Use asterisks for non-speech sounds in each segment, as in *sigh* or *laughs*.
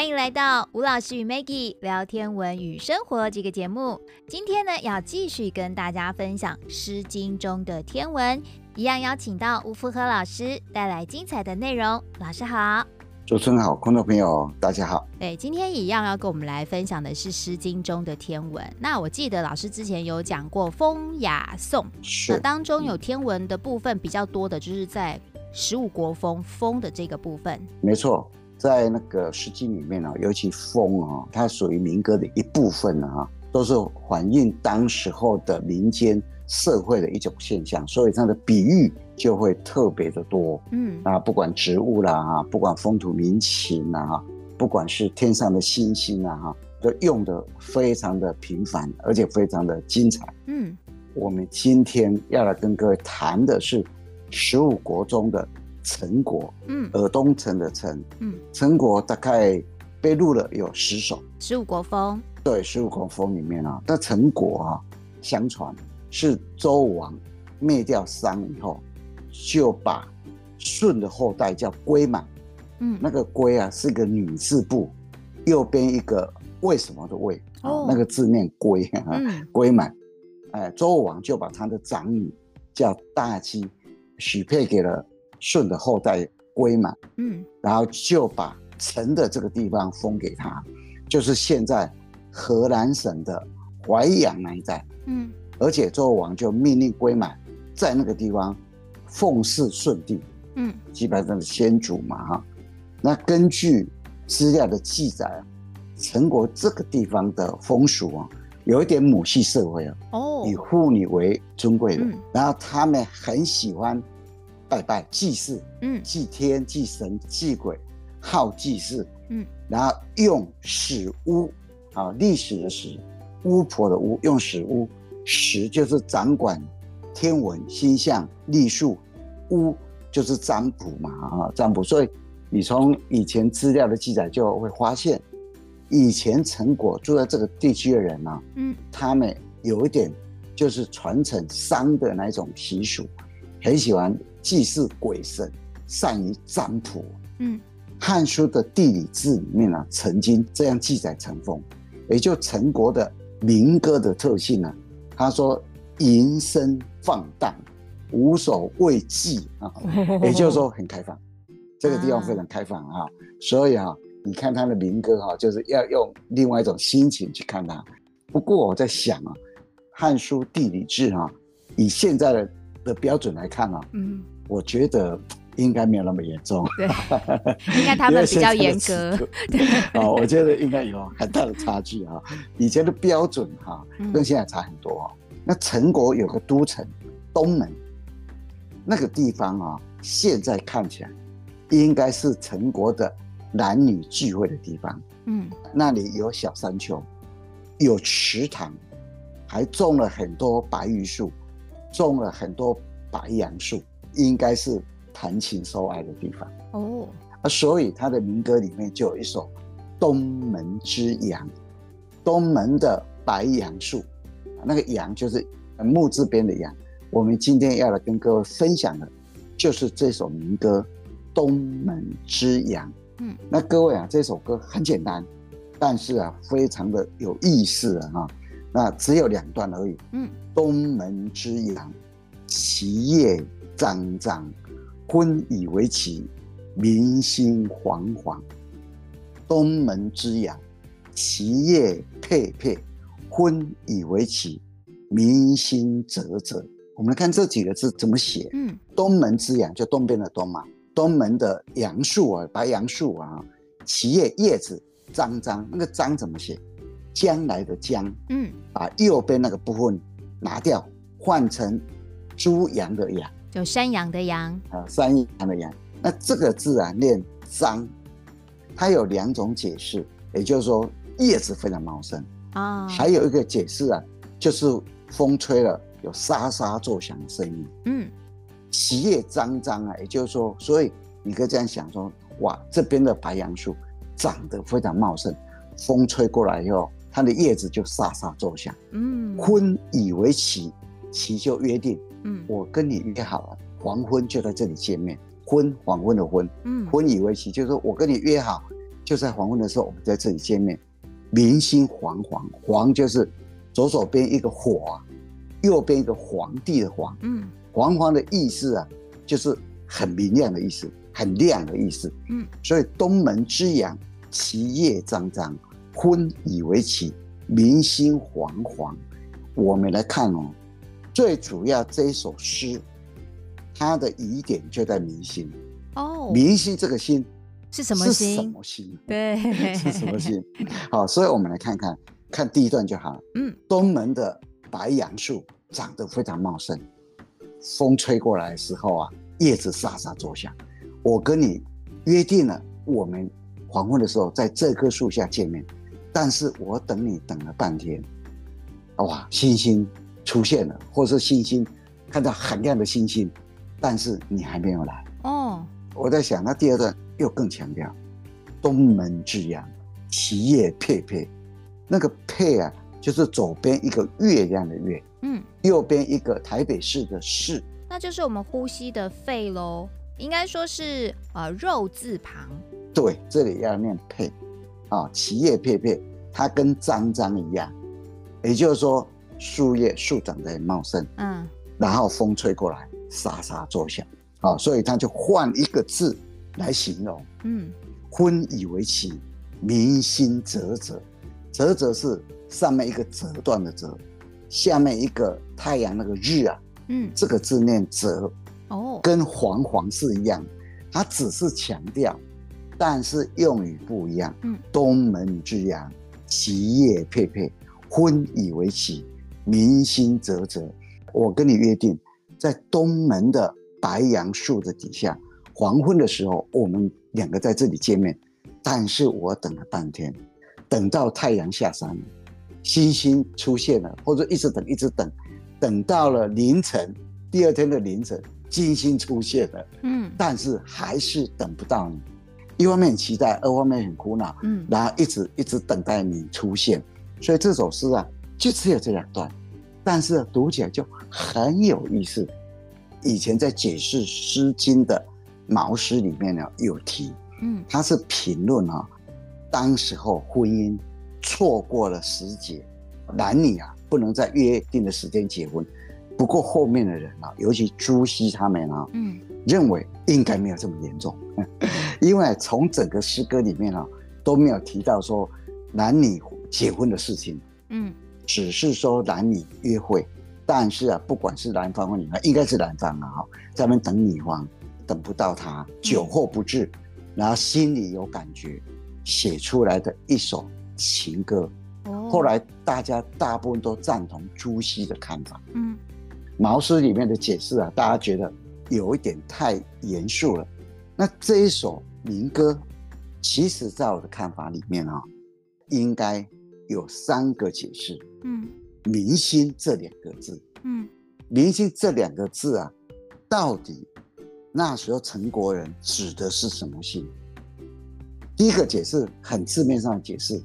欢迎来到吴老师与 Maggie 聊天文与生活这个节目。今天呢，要继续跟大家分享《诗经》中的天文，一样邀请到吴福和老师带来精彩的内容。老师好，主持人好，观众朋友大家好。对，今天一样要跟我们来分享的是《诗经》中的天文。那我记得老师之前有讲过《风雅颂》，那当中有天文的部分比较多的，就是在十五国风风的这个部分。没错。在那个《诗经》里面呢，尤其风啊，它属于民歌的一部分啊，都是反映当时候的民间社会的一种现象，所以它的比喻就会特别的多。嗯，啊，不管植物啦，哈，不管风土民情啊，哈，不管是天上的星星啊，哈，都用的非常的频繁，而且非常的精彩。嗯，我们今天要来跟各位谈的是十五国中的。陈国，嗯，尔东城的城，嗯，陈国大概被录了有十首，十五国风，对，十五国风里面啊，那陈国啊，相传是周武王灭掉商以后，就把舜的后代叫龟满，嗯，那个龟啊是一个女字部，右边一个为什么的为，哦，那个字念龟，嗯，归满，哎，周武王就把他的长女叫大姬许配给了。舜的后代归满，嗯，然后就把陈的这个地方封给他，就是现在河南省的淮阳那一带，嗯，而且周王就命令归满在那个地方奉祀舜帝，嗯，基本上是先祖嘛哈。那根据资料的记载啊，陈国这个地方的风俗啊，有一点母系社会啊，哦，以妇女为尊贵的，嗯，然后他们很喜欢。拜拜祭祀，嗯，祭天祭神祭鬼，好祭祀，嗯，然后用史巫啊，历史的史，巫婆的巫，用史巫，史就是掌管天文星象历数，巫就是占卜嘛啊，占卜。所以你从以前资料的记载就会发现，以前陈果住在这个地区的人呢，嗯，他们有一点就是传承商的那种习俗，很喜欢。祭祀鬼神，善于占卜。嗯，《汉书》的地理志里面呢、啊，曾经这样记载陈风，也就陈国的民歌的特性呢、啊。他说：“淫声放荡，无所畏忌啊。”也就是说很开放，这个地方非常开放啊。所以啊，你看他的民歌哈，就是要用另外一种心情去看它。不过我在想啊，《汉书》地理志哈，以现在的。的标准来看啊，嗯，我觉得应该没有那么严重，对，应该他们比较严格，*laughs* 对，啊，我觉得应该有很大的差距啊。以前的标准哈，跟现在差很多啊。那陈国有个都城东门，那个地方啊，现在看起来应该是陈国的男女聚会的地方，嗯，那里有小山丘，有池塘，还种了很多白榆树。种了很多白杨树，应该是谈情说爱的地方哦。啊，所以他的民歌里面就有一首《东门之阳》，东门的白杨树，那个杨就是木字边的杨。我们今天要来跟各位分享的，就是这首民歌《东门之阳》。嗯，那各位啊，这首歌很简单，但是啊，非常的有意思啊，哈。那只有两段而已。嗯，东门之阳，其叶张张，昏以为奇，民心惶惶。东门之阳，其叶佩佩，昏以为奇，民心啧啧。我们来看这几个字怎么写。嗯，东门之阳就东边的东嘛，东门的杨树啊，白杨树啊，其叶叶子张张，那个张怎么写？将来的将，嗯，把右边那个部分拿掉，换成猪羊的羊，就山羊的羊。啊，山羊的羊。那这个字啊，念张，它有两种解释，也就是说叶子非常茂盛。啊，还有一个解释啊，就是风吹了有沙沙作响的声音，嗯，其叶张张啊，也就是说，所以你可以这样想说，哇，这边的白杨树长得非常茂盛，风吹过来以后。它的叶子就飒飒作响，嗯，昏以为期，期就约定，嗯，我跟你约好了，黄昏就在这里见面，昏黄昏的昏，嗯，昏以为期，就是说我跟你约好，就在黄昏的时候，我们在这里见面。明星黄黄，黄就是左手边一个火，右边一个皇帝的皇。嗯，黄黄的意思啊，就是很明亮的意思，很亮的意思。嗯，所以东门之阳，其叶张张，昏以为綺，明星黄黄。我们来看哦，最主要这一首诗，它的疑点就在民心。哦，民心这个心。是什么星？什么心？对，是什么心？好，所以我们来看看，看第一段就好了。嗯，东门的白杨树长得非常茂盛，风吹过来的时候啊，叶子沙沙作响。我跟你约定了，我们黄昏的时候在这棵树下见面，但是我等你等了半天，哇，星星出现了，或者是星星看到很亮的星星，但是你还没有来。哦，我在想，那第二段。又更强调，东门之阳，其叶佩佩，那个佩啊，就是左边一个月亮的月，嗯，右边一个台北市的市，那就是我们呼吸的肺喽，应该说是呃肉字旁。对，这里要念佩，啊，其叶片片，它跟张张一样，也就是说树叶树长得很茂盛，嗯，然后风吹过来沙沙作响，啊，所以他就换一个字。来形容，嗯，昏以为綺，明星啧啧，啧啧是上面一个折断的折，下面一个太阳那个日啊，嗯，这个字念啧，哦，跟黄黄是一样，它只是强调，但是用语不一样，嗯，东门之阳，其叶佩佩，昏以为喜，民心啧啧，我跟你约定，在东门的白杨树的底下。黄昏的时候，我们两个在这里见面，但是我等了半天，等到太阳下山了，星星出现了，或者一直等，一直等，等到了凌晨，第二天的凌晨，金星出现了，嗯，但是还是等不到你，一方面很期待，二方面很苦恼，嗯，然后一直一直等待你出现，所以这首诗啊，就只有这两段，但是读起来就很有意思。以前在解释《诗经》的。毛诗里面呢有提，嗯，他是评论啊，当时候婚姻错过了时节，男女啊不能在约定的时间结婚。不过后面的人啊，尤其朱熹他们啊，嗯，认为应该没有这么严重，因为从整个诗歌里面啊都没有提到说男女结婚的事情，嗯，只是说男女约会，但是啊，不管是男方或女方，应该是男方啊哈，在那边等女方。等不到他，酒后不至，嗯、然后心里有感觉，写出来的一首情歌。哦、后来大家大部分都赞同朱熹的看法。嗯，毛诗里面的解释啊，大家觉得有一点太严肃了。那这一首民歌，其实在我的看法里面啊，应该有三个解释。嗯，明星这两个字，嗯，明星这两个字啊，到底？那时候陈国人指的是什么星？第一个解释很字面上的解释，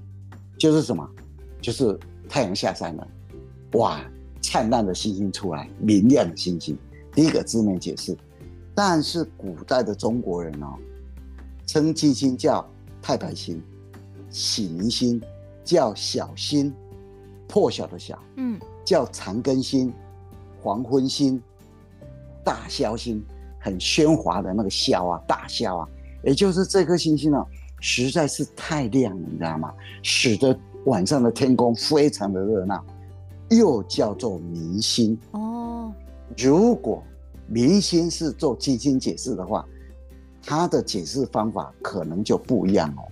就是什么？就是太阳下山了，哇，灿烂的星星出来，明亮的星星。第一个字面解释，但是古代的中国人哦，称金星叫太白星，喜明星叫小星，破晓的晓，嗯，叫长庚星、黄昏星、大霄星。很喧哗的那个霄啊，大霄啊，也就是这颗星星呢，实在是太亮了，你知道吗？使得晚上的天空非常的热闹，又叫做明星哦。如果明星是做金星解释的话，他的解释方法可能就不一样哦。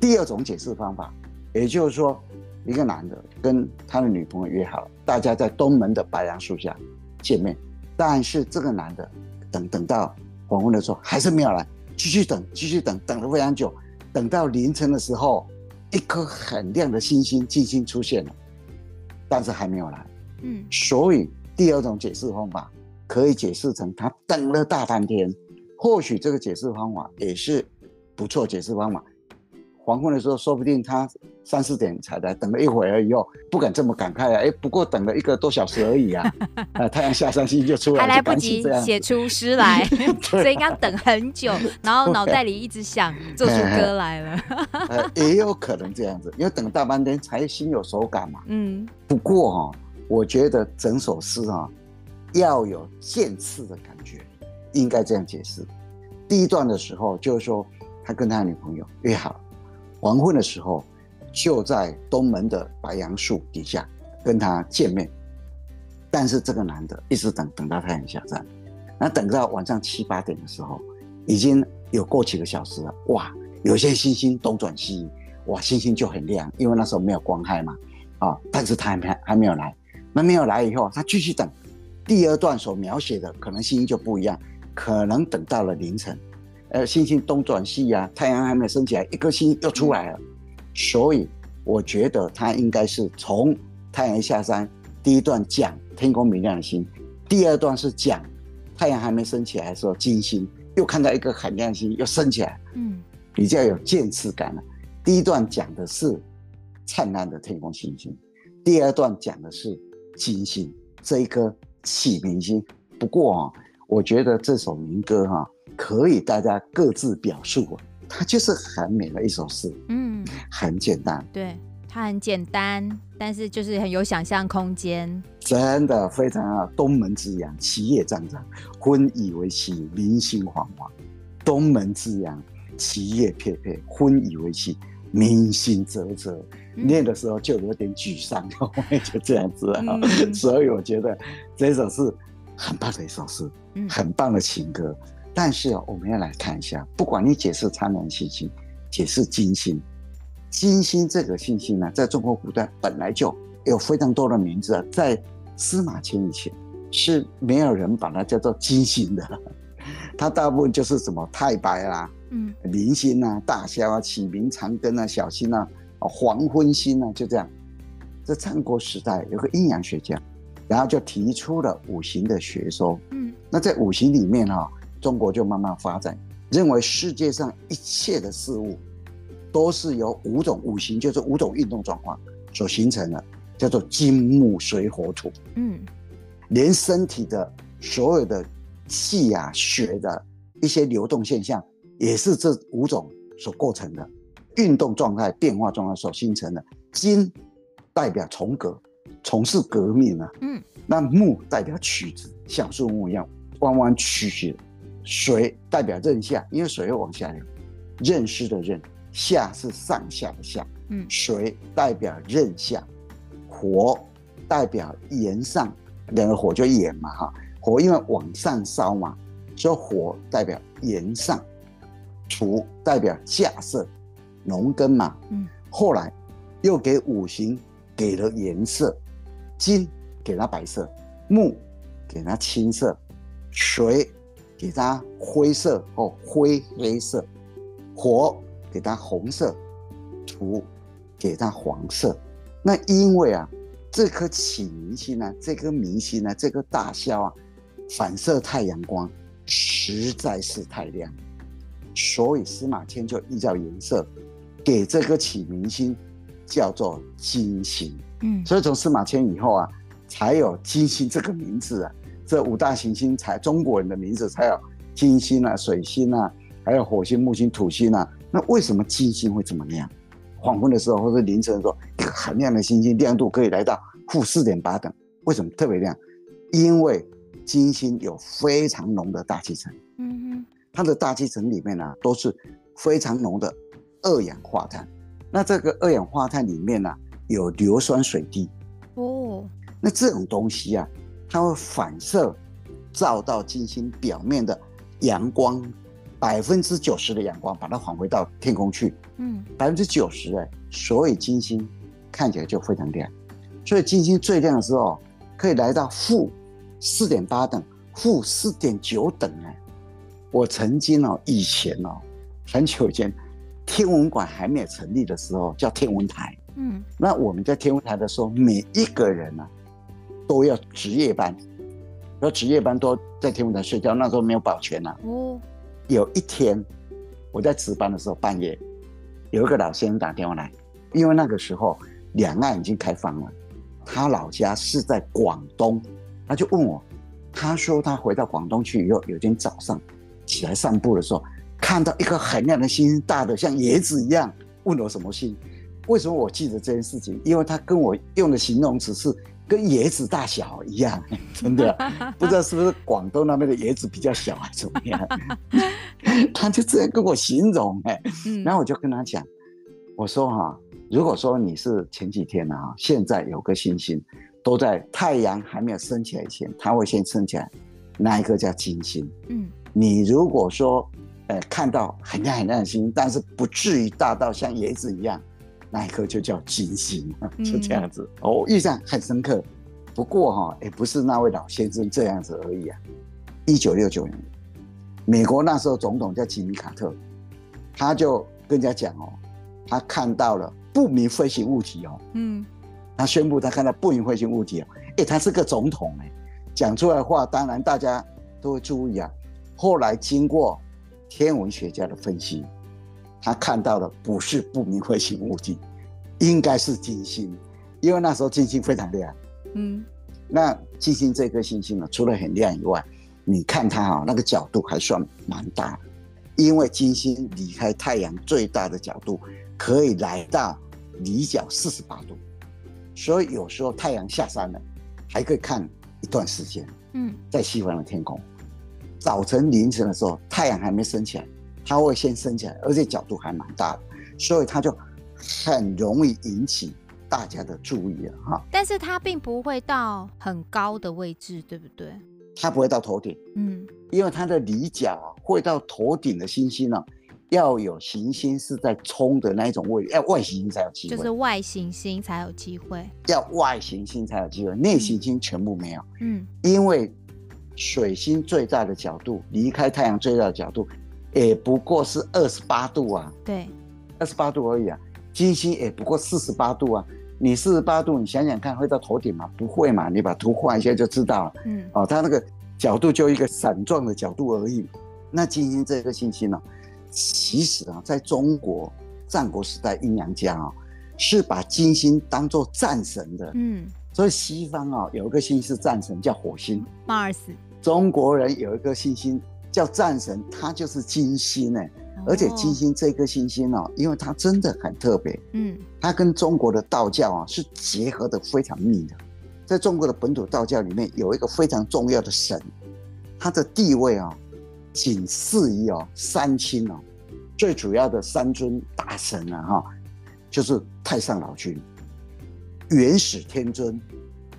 第二种解释方法，也就是说，一个男的跟他的女朋友约好，大家在东门的白杨树下见面，但是这个男的。等等到黄昏的时候还是没有来，继续等，继续等，等了非常久，等到凌晨的时候，一颗很亮的星星金星出现了，但是还没有来。嗯，所以第二种解释方法可以解释成他等了大半天，或许这个解释方法也是不错解释方法。黄昏的时候，说不定他三四点才来，等了一会儿以后，不敢这么感慨啊！哎，不过等了一个多小时而已啊！*laughs* 啊，太阳下山，星星就出来，还来不及写出诗来，*laughs* *laughs* 所以应该等很久，然后脑袋里一直想做出歌来了。呃，也有可能这样子，因为等大半天才心有手感嘛。嗯，不过哈、哦，我觉得整首诗啊，要有渐次的感觉，应该这样解释。第一段的时候，就是说他跟他女朋友约好。黄昏的时候，就在东门的白杨树底下跟他见面。但是这个男的一直等，等到太阳下山。那等到晚上七八点的时候，已经有过几个小时了。哇，有些星星东转西，哇，星星就很亮，因为那时候没有光害嘛。啊，但是他还没还没有来。那没有来以后，他继续等。第二段所描写的可能星星就不一样，可能等到了凌晨。呃，星星东转西呀、太阳还没升起来，一颗星又出来了，所以我觉得他应该是从太阳下山，第一段讲天空明亮的星，第二段是讲太阳还没升起来的时候，金星又看到一个很亮星又升起来，嗯，比较有渐次感了。第一段讲的是灿烂的天空星星，第二段讲的是金星这一颗启明星。不过啊，我觉得这首民歌哈、啊。可以，大家各自表述，它就是很美的一首诗，嗯，很简单，对，它很简单，但是就是很有想象空间，真的非常啊。东门之阳，其叶湛湛，昏以为期，民心惶惶。东门之阳，其叶佩佩，昏以为期，民心啧啧。念的时候就有点沮丧，*laughs* 就这样子啊。嗯、所以我觉得这首是很棒的一首诗，嗯、很棒的情歌。但是我们要来看一下，不管你解释苍南星星，解释金星，金星这个星星呢，在中国古代本来就有非常多的名字，在司马迁以前是没有人把它叫做金星的，它大部分就是什么太白啦，嗯，明星啊，大霄啊，启明、长庚啊，小星啊，黄昏星啊，就这样。在战国时代有个阴阳学家，然后就提出了五行的学说，嗯，那在五行里面哈。中国就慢慢发展，认为世界上一切的事物都是由五种五行，就是五种运动状况所形成的，叫做金木水火土。嗯，连身体的所有的气啊、血的一些流动现象，也是这五种所构成的运动状态、变化状态所形成的。金代表从革，从事革命啊。嗯，那木代表曲子，像树木一样弯弯曲曲。水代表任下，因为水会往下流。任湿的任，下是上下的下。嗯，水代表任下，火代表炎上，两个火就炎嘛哈。火因为往上烧嘛，所以火代表炎上。土代表稼穡，农耕嘛。嗯，后来又给五行给了颜色，金给它白色，木给它青色，水。给它灰色或灰黑色，火给它红色，土给它黄色。那因为啊，这颗启明星呢，这颗明星呢，这颗大霄啊，反射太阳光实在是太亮，所以司马迁就依照颜色给这颗启明星叫做金星。嗯，所以从司马迁以后啊，才有金星这个名字啊。这五大行星才中国人的名字才有金星啊、水星啊，还有火星、木星、土星啊。那为什么金星会这么亮？黄昏的时候或者凌晨的时候，一个很亮的星星，亮度可以来到负四点八等。为什么特别亮？因为金星有非常浓的大气层。嗯哼，它的大气层里面呢、啊，都是非常浓的二氧化碳。那这个二氧化碳里面呢、啊，有硫酸水滴。哦，那这种东西啊。它会反射照到金星表面的阳光，百分之九十的阳光把它返回到天空去。嗯，百分之九十哎，所以金星看起来就非常亮。所以金星最亮的时候可以来到负四点八等，负四点九等哎。我曾经哦，以前哦，很久以前，天文馆还没有成立的时候叫天文台。嗯，那我们在天文台的时候，每一个人呢、啊。都要值夜班，要值夜班都在天文台睡觉。那时候没有保全呐、啊。哦，有一天我在值班的时候，半夜有一个老先生打电话来，因为那个时候两岸已经开放了，他老家是在广东，他就问我，他说他回到广东去以后，有天早上起来散步的时候，看到一颗很亮的星星，大的像椰子一样，问我什么星？为什么我记得这件事情？因为他跟我用的形容词是跟椰子大小一样，*laughs* 真的，*laughs* 不知道是不是广东那边的椰子比较小还是怎么样？*laughs* 他就这样跟我形容，哎，然后我就跟他讲，我说哈，如果说你是前几天啊，现在有个星星都在太阳还没有升起来以前，它会先升起来，那一个叫金星。嗯，你如果说呃看到很亮很亮的星，但是不至于大到像椰子一样。那一颗就叫金星，*laughs* 就这样子。我、嗯哦、印象很深刻。不过哈，也不是那位老先生这样子而已啊。一九六九年，美国那时候总统叫吉米卡特，他就跟人家讲哦，他看到了不明飞行物体哦。嗯。他宣布他看到不明飞行物体哦。哎，他是个总统哎，讲出来的话当然大家都会注意啊。后来经过天文学家的分析。他看到的不是不明飞行物体，应该是金星，因为那时候金星非常亮。嗯，那金星这颗星星呢，除了很亮以外，你看它啊，那个角度还算蛮大，因为金星离开太阳最大的角度可以来到离角四十八度，所以有时候太阳下山了，还可以看一段时间。嗯，在西方的天空，早晨凌晨的时候，太阳还没升起来。它会先升起来，而且角度还蛮大的，所以它就很容易引起大家的注意了哈。但是它并不会到很高的位置，对不对？它不会到头顶，嗯，因为它的离角啊会到头顶的星星呢，要有行星是在冲的那一种位置，要外行星才有机会，就是外行星才有机会，要外行星才有机会，内行星全部没有，嗯，因为水星最大的角度离开太阳最大的角度。也不过是二十八度啊，对，二十八度而已啊。金星也不过四十八度啊。你四十八度，你想想看，会到头顶吗？不会嘛。你把图画一下就知道了。嗯，哦，它那个角度就一个伞状的角度而已。那金星这个星星呢，其实啊，在中国战国时代阴阳家啊，是把金星当做战神的。嗯，所以西方啊有一个星是战神，叫火星，Mars。中国人有一个星星。叫战神，它就是金星呢，而且金星这颗星星哦，因为它真的很特别，嗯，它跟中国的道教啊是结合的非常密的。在中国的本土道教里面，有一个非常重要的神，它的地位啊，仅次于哦三清哦，最主要的三尊大神啊哈，就是太上老君、元始天尊、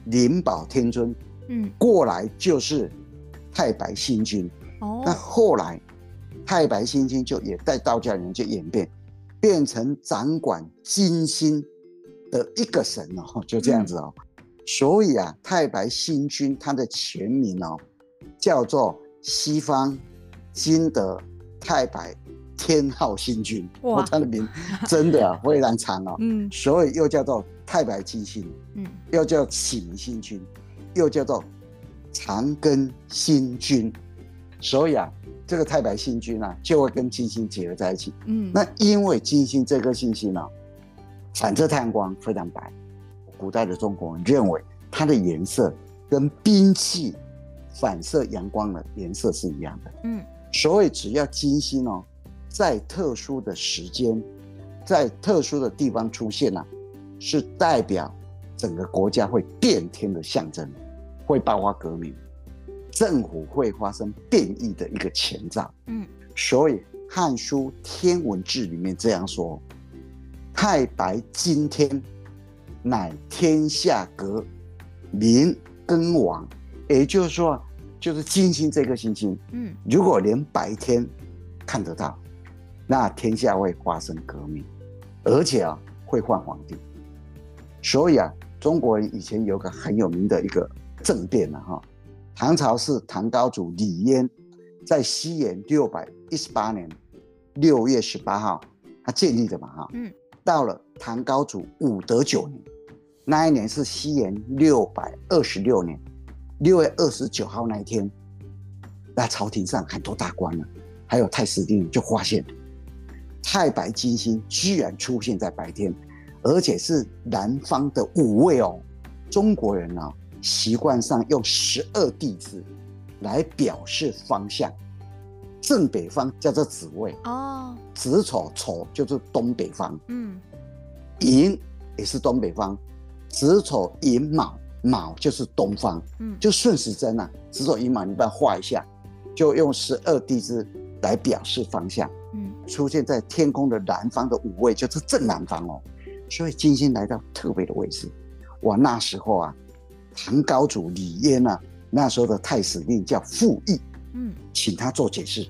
灵宝天尊，嗯，过来就是太白星君。哦，那后来太白星君就也在道教里面就演变，变成掌管金星的一个神哦，就这样子哦。嗯、所以啊，太白星君他的全名哦，叫做西方金德太白天昊星君。哇，*laughs* 他的名真的啊非常长哦。嗯，所以又叫做太白金星，嗯，又叫启明星君，又叫做长庚星君。所以啊，这个太白星君啊，就会跟金星结合在一起。嗯，那因为金星这颗星星呢、啊，反射太阳光非常白。古代的中国人认为它的颜色跟兵器反射阳光的颜色是一样的。嗯，所以只要金星哦，在特殊的时间，在特殊的地方出现了、啊，是代表整个国家会变天的象征，会爆发革命。政府会发生变异的一个前兆，嗯，所以《汉书天文志》里面这样说：“太白今天，乃天下革民更亡。”也就是说，就是金星这颗星星，嗯，如果连白天看得到，那天下会发生革命，而且啊会换皇帝。所以啊，中国人以前有个很有名的一个政变了，哈。唐朝是唐高祖李渊在西元六百一十八年六月十八号他建立的嘛哈，嗯，到了唐高祖武德九年，那一年是西元六百二十六年六月二十九号那一天，那朝廷上很多大官呢，还有太史令就发现太白金星居然出现在白天，而且是南方的五位哦。中国人呢、啊，习惯上用十二地支来表示方向。正北方叫做子位哦，子丑丑就是东北方，嗯，寅也是东北方，子丑寅卯卯就是东方，嗯，就顺时针啊，子丑寅卯你把它画一下，就用十二地支来表示方向，嗯，出现在天空的南方的五位就是正南方哦，所以金星来到特别的位置，我，那时候啊，唐高祖李渊啊，那时候的太史令叫傅毅。嗯，请他做解释，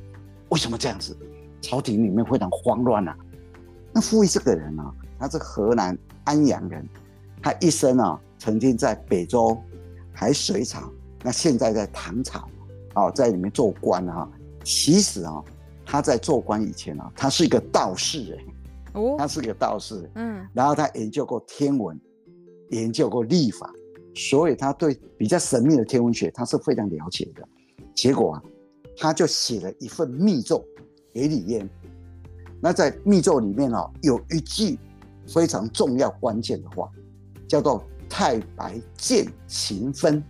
为什么这样子？朝廷里面非常慌乱啊。那傅毅这个人呢、啊，他是河南安阳人，他一生啊，曾经在北周、还隋朝，那现在在唐朝，啊，在里面做官啊。其实啊，他在做官以前啊，他是一个道士哎，哦，他是一个道士，嗯，然后他研究过天文，研究过历法，所以他对比较神秘的天文学，他是非常了解的。结果啊。他就写了一份密奏给李渊。那在密奏里面哦，有一句非常重要关键的话，叫做“太白见秦分，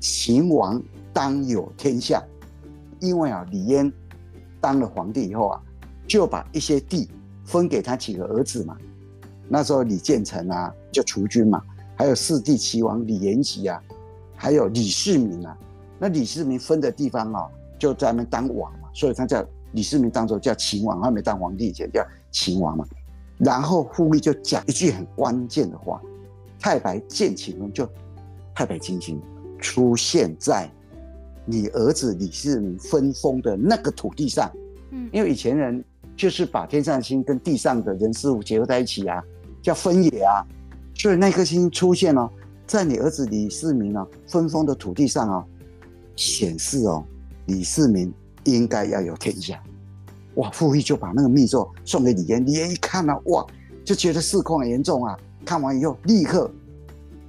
秦王当有天下”。因为啊，李渊当了皇帝以后啊，就把一些地分给他几个儿子嘛。那时候李建成啊就储君嘛，还有四帝齐王李延吉啊，还有李世民啊。那李世民分的地方啊。就在那边当王嘛，所以他叫李世民当中叫秦王，他没当皇帝以前叫秦王嘛。然后傅毅就讲一句很关键的话：“太白见秦王，就太白金星出现在你儿子李世民分封的那个土地上。嗯，因为以前人就是把天上星跟地上的人事物结合在一起啊，叫分野啊。所以那颗星出现了，在你儿子李世民呢分封的土地上啊，显示哦。”李世民应该要有天下，哇！傅毅就把那个密奏送给李渊，李渊一看呢、啊，哇，就觉得事况严重啊。看完以后，立刻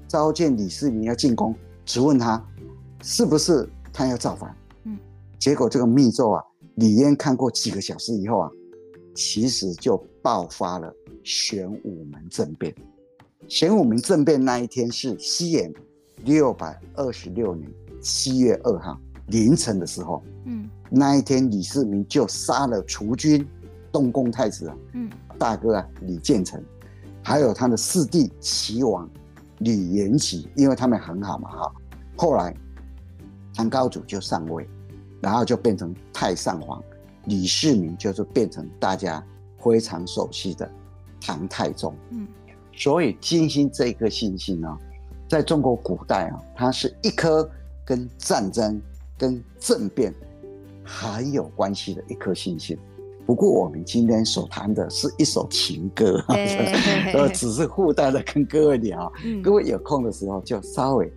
召见李世民要进宫，质问他是不是他要造反。嗯，结果这个密奏啊，李渊看过几个小时以后啊，其实就爆发了玄武门政变。玄武门政变那一天是西元六百二十六年七月二号。凌晨的时候，嗯，那一天李世民就杀了储君、东宫太子啊，嗯，大哥啊李建成，还有他的四弟齐王李元吉，因为他们很好嘛哈。后来唐高祖就上位，然后就变成太上皇，李世民就是变成大家非常熟悉的唐太宗。嗯，所以金星这一颗星星呢，在中国古代啊，它是一颗跟战争。跟政变很有关系的一颗星星。不过我们今天所谈的是一首情歌，*laughs* 呃，只是附带的跟各位聊。嗯、各位有空的时候就稍微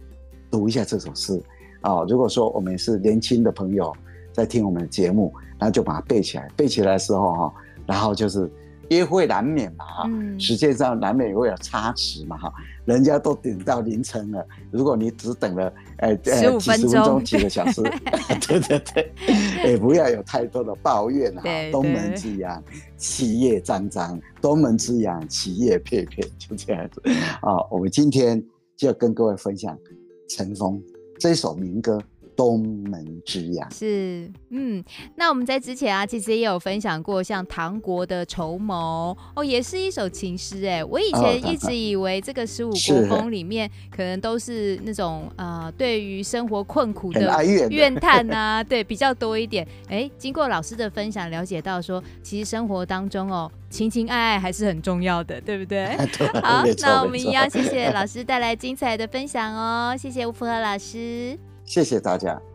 读一下这首诗啊。如果说我们是年轻的朋友在听我们的节目，那就把它背起来。背起来的时候哈，然后就是。约会难免嘛哈，时间上难免会有差池嘛哈，人家都等到凌晨了，如果你只等了呃呃几十分钟几个小时，对 *laughs* 对 *laughs* 对，也不要有太多的抱怨哈。东门之阳，起叶张张；东门之阳，起叶片片，就这样子啊。我们今天就跟各位分享尘封这首民歌。东门之呀是，嗯，那我们在之前啊，其实也有分享过，像唐国的筹谋哦，也是一首情诗哎。我以前一直 *laughs* 以为这个十五国风里面，可能都是那种呃，对于生活困苦的怨叹啊，对，比较多一点。哎，经过老师的分享，了解到说，其实生活当中哦，情情爱爱还是很重要的，对不对？*laughs* *laughs* 好，那我们一样，谢谢老师带来精彩的分享哦，谢谢吴福和老师。谢谢大家。